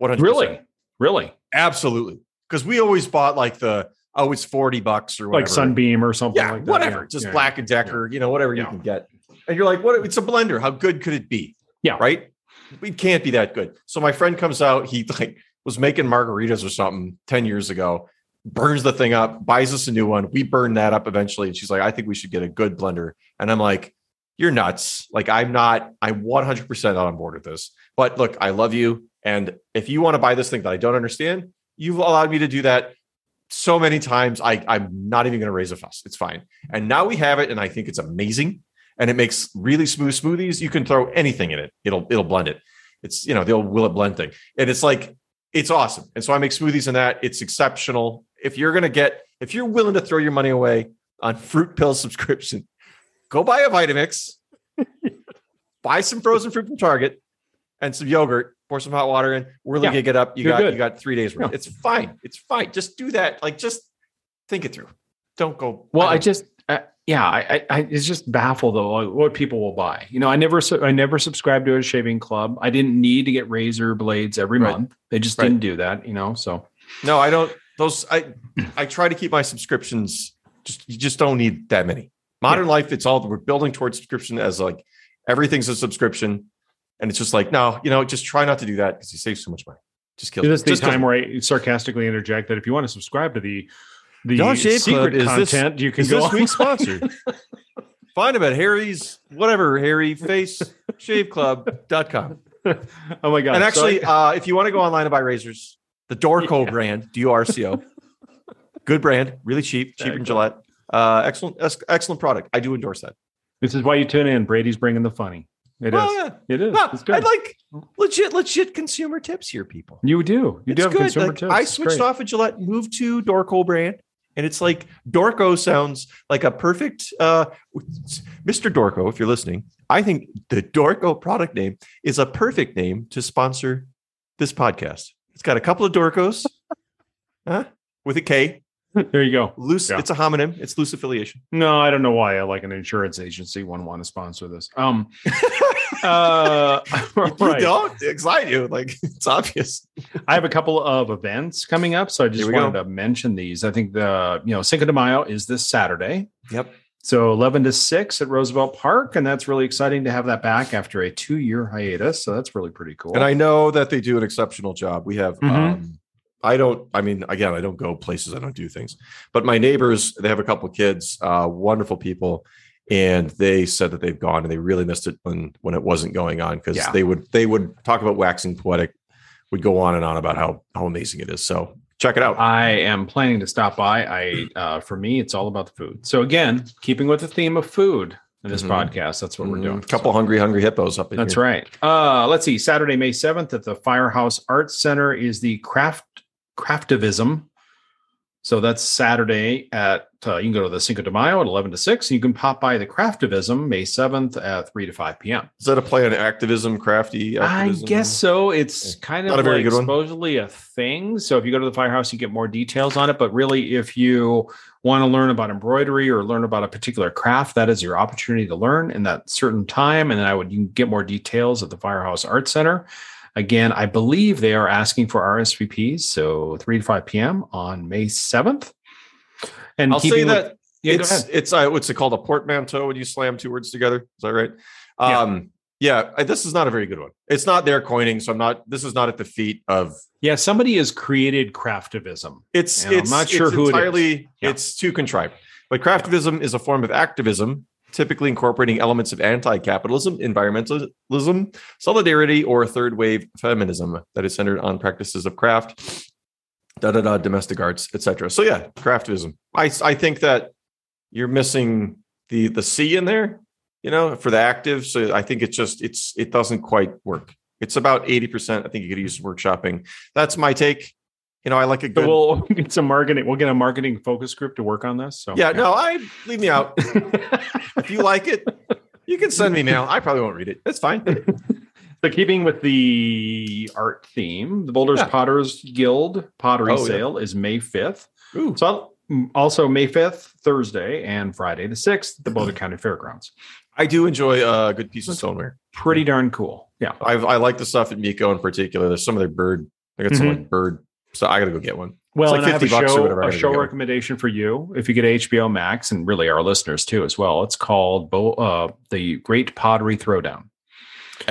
100%. Really, really, Absolutely. Because we always bought like the oh, it's 40 bucks or whatever. like Sunbeam or something. Yeah, like that. whatever. Yeah, Just yeah, Black and Decker, you know, whatever you can get. And you're like, what? It's a blender. How good could it be? Yeah. Right. It can't be that good. So my friend comes out. He like was making margaritas or something 10 years ago, burns the thing up, buys us a new one. We burn that up eventually. And she's like, I think we should get a good blender. And I'm like, you're nuts. Like, I'm not, I'm 100% not on board with this. But look, I love you. And if you want to buy this thing that I don't understand, you've allowed me to do that so many times. I, I'm not even going to raise a fuss. It's fine. And now we have it. And I think it's amazing. And it makes really smooth smoothies. You can throw anything in it. It'll, it'll blend it. It's, you know, the old will it blend thing. And it's like, it's awesome. And so I make smoothies in that. It's exceptional. If you're going to get, if you're willing to throw your money away on fruit pill subscription, go buy a Vitamix, buy some frozen fruit from Target and some yogurt, pour some hot water in, really Yeah. gig it up. You got, good. you got three days worth. Yeah. It's fine. It's fine. Just do that. Like, just think it through. Don't go. Well, I don't- just, yeah, I, I, I, it's just baffled though like, what people will buy. You know, I never, I never subscribed to a shaving club. I didn't need to get razor blades every Right. month. They just Right. didn't do that. You know, so no, I don't. Those, I, I try to keep my subscriptions. Just, you just don't need that many. Modern life, it's all, we're building towards subscription as like everything's a subscription. And it's just like, no, you know, just try not to do that because you save so much money. Just kill this is the just time me. where I sarcastically interject that if you want to subscribe to the the Shave Club secret is this- content, you can is go this week's sponsor. Find them at Harry's, whatever, Harry Face Shaveclub.com. oh my god! And actually, I- uh, if you want to go online and buy razors, the Dorco Yeah. brand, D O R C O, good brand, really cheap, cheaper than Gillette. Uh, excellent, excellent product. I do endorse that. this is why you tune in. Brady's bringing the funny. It is. Well, yeah. It is. No, it's good. I like legit, legit consumer tips here, people. you do. You it's do have good. consumer Like, tips. I switched off of Gillette, moved to Dorco brand, and it's like Dorco sounds like a perfect uh Mr. Dorco, if you're listening. I think the Dorco product name is a perfect name to sponsor this podcast. It's got a couple of Dorcos, huh? With a K. There you go. Loose, Yeah. it's a homonym, it's loose affiliation. No, I don't know why. I like an insurance agency wouldn't want to sponsor this. Um. uh. You right. don't excite you, like it's obvious. I have a couple of events coming up, so I just wanted go. to mention these. I think the you know Cinco de Mayo is this Saturday. Yep. So 11 to 6 at Roosevelt Park. And that's really exciting to have that back after a two year hiatus. So that's really pretty cool. And I know that they do an exceptional job. We have, Mhm. um, I don't, I mean, again, I don't go places, I don't do things, but my neighbors, they have a couple of kids, uh, wonderful people. And they said that they've gone and they really missed it when, when it wasn't going on because Yeah. they would, they would talk about waxing poetic, would go on and on about how, how amazing it is. So check it out. I am planning to stop by. I, uh, for me, it's all about the food. So again, keeping with the theme of food in this Mhm. podcast, that's what we're Mm, doing. couple So- hungry, hungry hippos up in That's here. right. Uh, let's see. Saturday, May 7th at the Firehouse Arts Center is the craft craftivism. So that's Saturday at uh, you can go to the Cinco de Mayo at 11 to 6. And you can pop by the Craftivism May 7th at 3 to 5 p.m. Is that a play on activism, crafty? I guess so. It's kind Not of a very like one. supposedly a thing. So if you go to the firehouse, you get more details on it. But really, if you want to learn about embroidery or learn about a particular craft, that is your opportunity to learn in that certain time. And then I would you can get more details at the Firehouse Art Center. Again, I believe they are asking for RSVPs, so 3 to 5 p.m. on May 7th. And I'll say that yeah, it's it's uh, what's it called a portmanteau when you slam two words together. Is that right? Um, yeah. yeah, this is not a very good one. It's not their coining, so I'm not. This is not at the feet of. Yeah, somebody has created craftivism. It's it's I'm not sure who entirely. It is. Yeah. It's too contrived. But craftivism is a form of activism, typically incorporating elements of anti-capitalism, environmentalism, solidarity, or third wave feminism that is centered on practices of craft, da da da, domestic arts, etc. So yeah, craftivism. I I think that you're missing the the C in there, you know, for the active. So I think it's just it's it doesn't quite work. It's about 80%. I think you could use workshopping. That's my take. You know, I like a good. So we'll get some marketing. We'll get a marketing focus group to work on this. So yeah, yeah. no, I leave me out. if you like it, you can send me mail. I probably won't read it. That's fine. So, keeping with the art theme, the Boulders yeah. Potters Guild pottery oh, sale yeah. is May 5th. Ooh. So, also May 5th, Thursday, and Friday the 6th the Boulder County Fairgrounds. I do enjoy a good piece of stoneware. Pretty darn cool. Yeah. I, I like the stuff at Miko in particular. There's some of their bird, I got mm-hmm. some like bird. So I got to go get one. Well, like and I have a show, a show recommendation for you if you get HBO Max and really our listeners too as well. It's called Bo- uh, the Great Pottery Throwdown.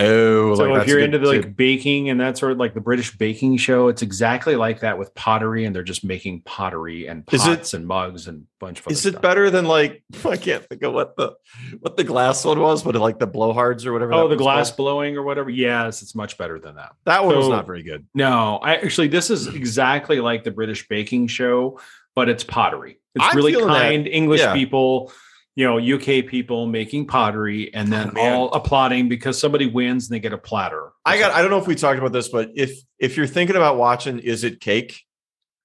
Oh, so like if you're into the, like baking and that sort of like the British baking show, it's exactly like that with pottery, and they're just making pottery and pots it, and mugs and bunch of. Stuff. Is it better than like I can't think of what the what the glass one was, but like the blowhards or whatever. Oh, the glass called? blowing or whatever. Yes, it's much better than that. That one so, was not very good. No, I actually this is exactly like the British baking show, but it's pottery. It's I'm really kind that, English yeah. people you know UK people making pottery and then oh, all applauding because somebody wins and they get a platter. I got I don't know if we talked about this, but if if you're thinking about watching Is It Cake,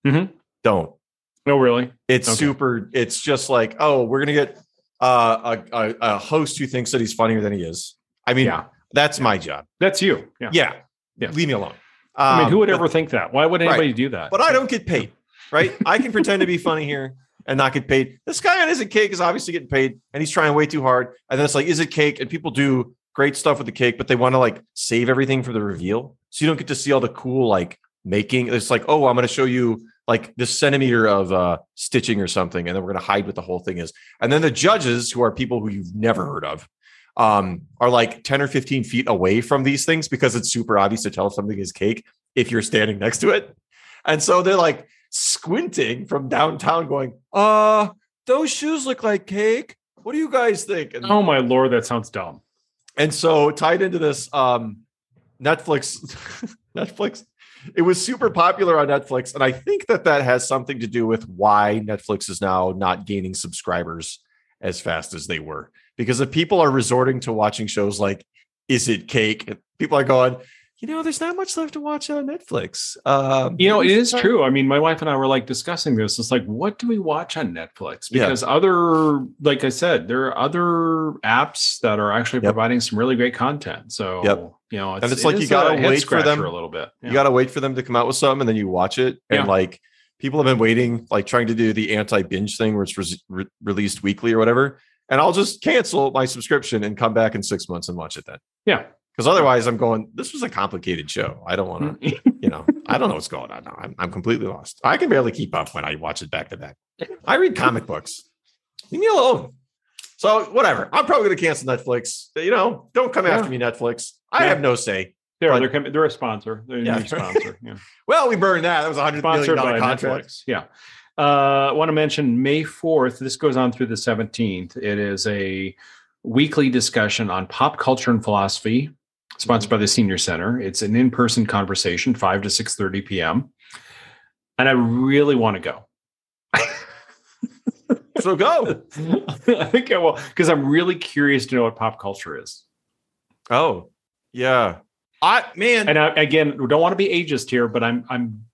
mm-hmm. don't. No, really. It's okay. super. It's just like oh, we're gonna get uh, a, a, a host who thinks that he's funnier than he is. I mean, yeah. that's my job. That's you. Yeah. yeah. yeah. Leave me alone. Um, I mean, who would um, ever think that? Why would anybody right. do that? But I don't get paid, right? I can pretend to be funny here and not get paid. This guy on Is It Cake is obviously getting paid and he's trying way too hard. And then it's like, Is It Cake? And people do great stuff with the cake, but they want to like save everything for the reveal. So you don't get to see all the cool like making. It's like, oh, I'm going to show you like this centimeter of uh, stitching or something. And then we're going to hide what the whole thing is. And then the judges, who are people who you've never heard of, um, are like 10 or 15 feet away from these things because it's super obvious to tell if something is cake if you're standing next to it. And so they're like, squinting from downtown, going, uh, those shoes look like cake. What do you guys think? And, oh my lord, that sounds dumb. And so tied into this, um, Netflix, Netflix, it was super popular on Netflix, and I think that that has something to do with why Netflix is now not gaining subscribers as fast as they were. Because if people are resorting to watching shows like Is It Cake, people are going, you know, there's not much left to watch on Netflix. Um, you know, it is true. I mean, my wife and I were like discussing this. It's like, what do we watch on Netflix? Because yeah. other, like I said, there are other apps that are actually yep. providing some really great content. So, yep. you know, it's, and it's like you gotta wait for them a little bit. Yeah. You gotta wait for them to come out with something, and then you watch it, and yeah. like people have been waiting, like trying to do the anti binge thing where it's re- re- released weekly or whatever. And I'll just cancel my subscription and come back in six months and watch it then. Yeah because otherwise I'm going, this was a complicated show. I don't want to, you know, I don't know what's going on now. I'm, I'm completely lost. I can barely keep up when I watch it back to back. I read comic books. Leave me alone. So whatever. I'm probably going to cancel Netflix. You know, don't come yeah. after me, Netflix. I yeah. have no say. They're, but, they're, coming, they're a sponsor. They're a yeah. new sponsor. Yeah. well, we burned that. That was a hundred million dollar contract. Netflix. Yeah. Uh, I want to mention May 4th. This goes on through the 17th. It is a weekly discussion on pop culture and philosophy sponsored by the Senior Center. It's an in-person conversation, 5 to 6:30 p.m. And I really want to go. so go. I think I will because I'm really curious to know what pop culture is. Oh, yeah. I man, and I, again, we don't want to be ageist here, but I'm I'm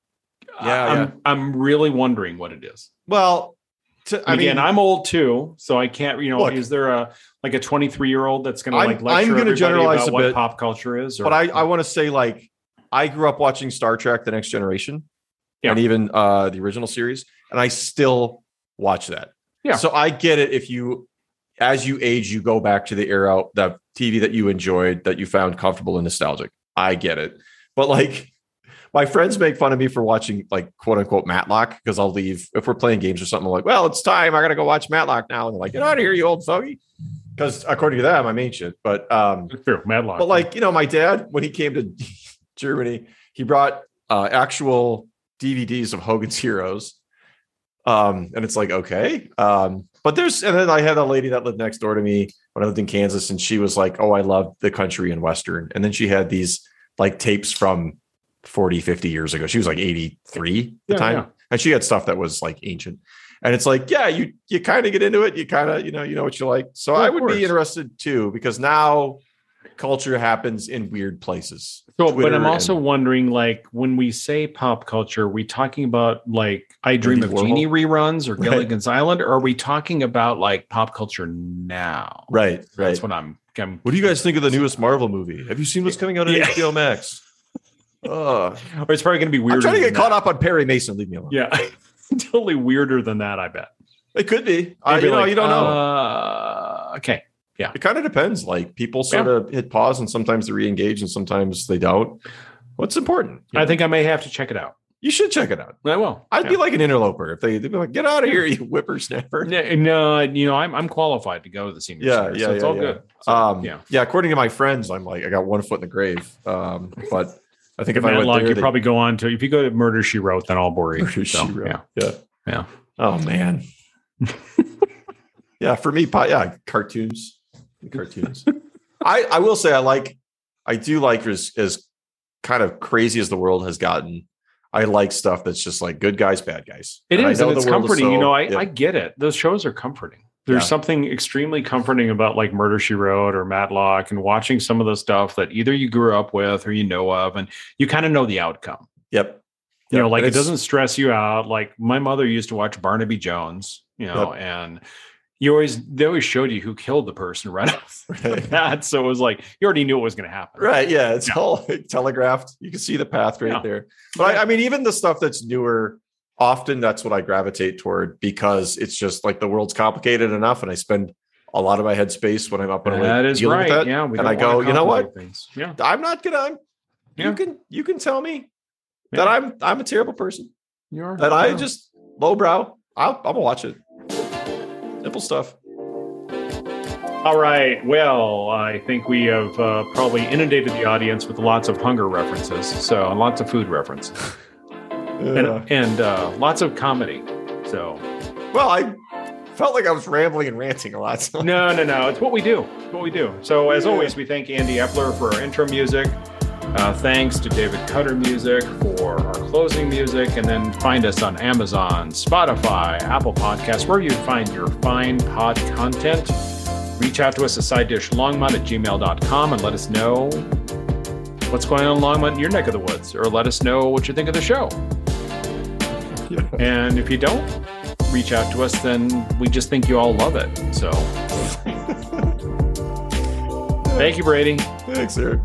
yeah, I'm, yeah. I'm really wondering what it is. Well, to, I again, mean, I'm old too, so I can't. You know, look, is there a like a 23 year old that's going to like lecture I'm going to generalize about what bit, pop culture is? Or, but I, I want to say like I grew up watching Star Trek: The Next Generation, yeah. and even uh, the original series, and I still watch that. Yeah. So I get it if you, as you age, you go back to the era, the TV that you enjoyed, that you found comfortable and nostalgic. I get it. but like my friends make fun of me for watching like quote unquote Matlock because I'll leave if we're playing games or something. I'm like, well, it's time. I gotta go watch Matlock now. And they're like, get out of here, you old fogey. Because according to them, I'm ancient. But um True, Matlock. But like, you know, my dad, when he came to Germany, he brought uh actual DVDs of Hogan's Heroes. Um, and it's like, okay. Um, but there's and then I had a lady that lived next door to me when I lived in Kansas, and she was like, Oh, I love the country and Western. And then she had these like tapes from 40, 50 years ago. She was like 83 at the time. Yeah. And she had stuff that was like ancient. And it's like, yeah, you you kind of get into it. You kind of, you know, you know what you like. So I would be interested too, because now culture happens in weird places. So, Twitter but I'm also and, wondering, like, when we say pop culture, are we talking about like I Dream of Jeannie reruns or Gilligan's right. Island, or are we talking about like pop culture now? Right, right. That's what I'm, I'm. What do you guys think of the newest Marvel movie? Have you seen what's coming out on yeah. HBO Max? Uh, or it's probably going to be weird. I'm trying to get caught up on Perry Mason. Leave me alone. Yeah, totally weirder than that. I bet it could be. I, you like, know, you don't know. Uh, okay, yeah, it kind of depends. Like people sort yeah. of hit pause, and sometimes they re-engage, and sometimes they don't. What's important? I know? think I may have to check it out. You should check it out. I will. I'd yeah. be like an interloper if they, would be like, "Get out of here, you whippersnapper." No, no, you know, I'm I'm qualified to go to the senior. Yeah, center, yeah, so it's yeah, all yeah. good. So, um, yeah, yeah. According to my friends, I'm like, I got one foot in the grave. Um, but I think if Matlock, I went there, you they, probably go on to if you go to Murder She Wrote, then I'll bore you. Murder so, She Wrote. Yeah, yeah, yeah. Oh man. yeah, for me, yeah, cartoons, cartoons. I I will say I like, I do like as as kind of crazy as the world has gotten. I like stuff that's just like good guys, bad guys. It and is, and it's comforting. So, you know, I, yeah. I get it. Those shows are comforting. There's yeah. something extremely comforting about like Murder She Wrote or Matlock and watching some of the stuff that either you grew up with or you know of, and you kind of know the outcome. Yep. You yep. know, like it doesn't stress you out. Like my mother used to watch Barnaby Jones, you know, yep. and you always they always showed you who killed the person right off right. that. So it was like you already knew it was going to happen. Right. Yeah. It's yeah. all telegraphed. You can see the path right yeah. there. But I, I mean, even the stuff that's newer, often that's what I gravitate toward because it's just like the world's complicated enough, and I spend a lot of my headspace when I'm up and that is right. That, yeah, and I go, you know what? Things. Yeah, I'm not gonna. I'm, yeah. You can you can tell me yeah. that I'm I'm a terrible person. You are that I just lowbrow. I'll, I'm gonna watch it. Simple stuff. All right. Well, I think we have uh, probably inundated the audience with lots of hunger references, so lots of food references and, and uh, lots of comedy. So, well, I felt like I was rambling and ranting a lot. So. No, no, no. It's what we do. It's what we do. So, as always, we thank Andy Epler for our intro music. Uh, thanks to David Cutter Music for our closing music. And then find us on Amazon, Spotify, Apple Podcasts, where you find your fine pod content. Reach out to us at side dish longmont at gmail.com and let us know what's going on in Longmont in your neck of the woods, or let us know what you think of the show. And if you don't reach out to us, then we just think you all love it. So thank you, Brady. Thanks, sir.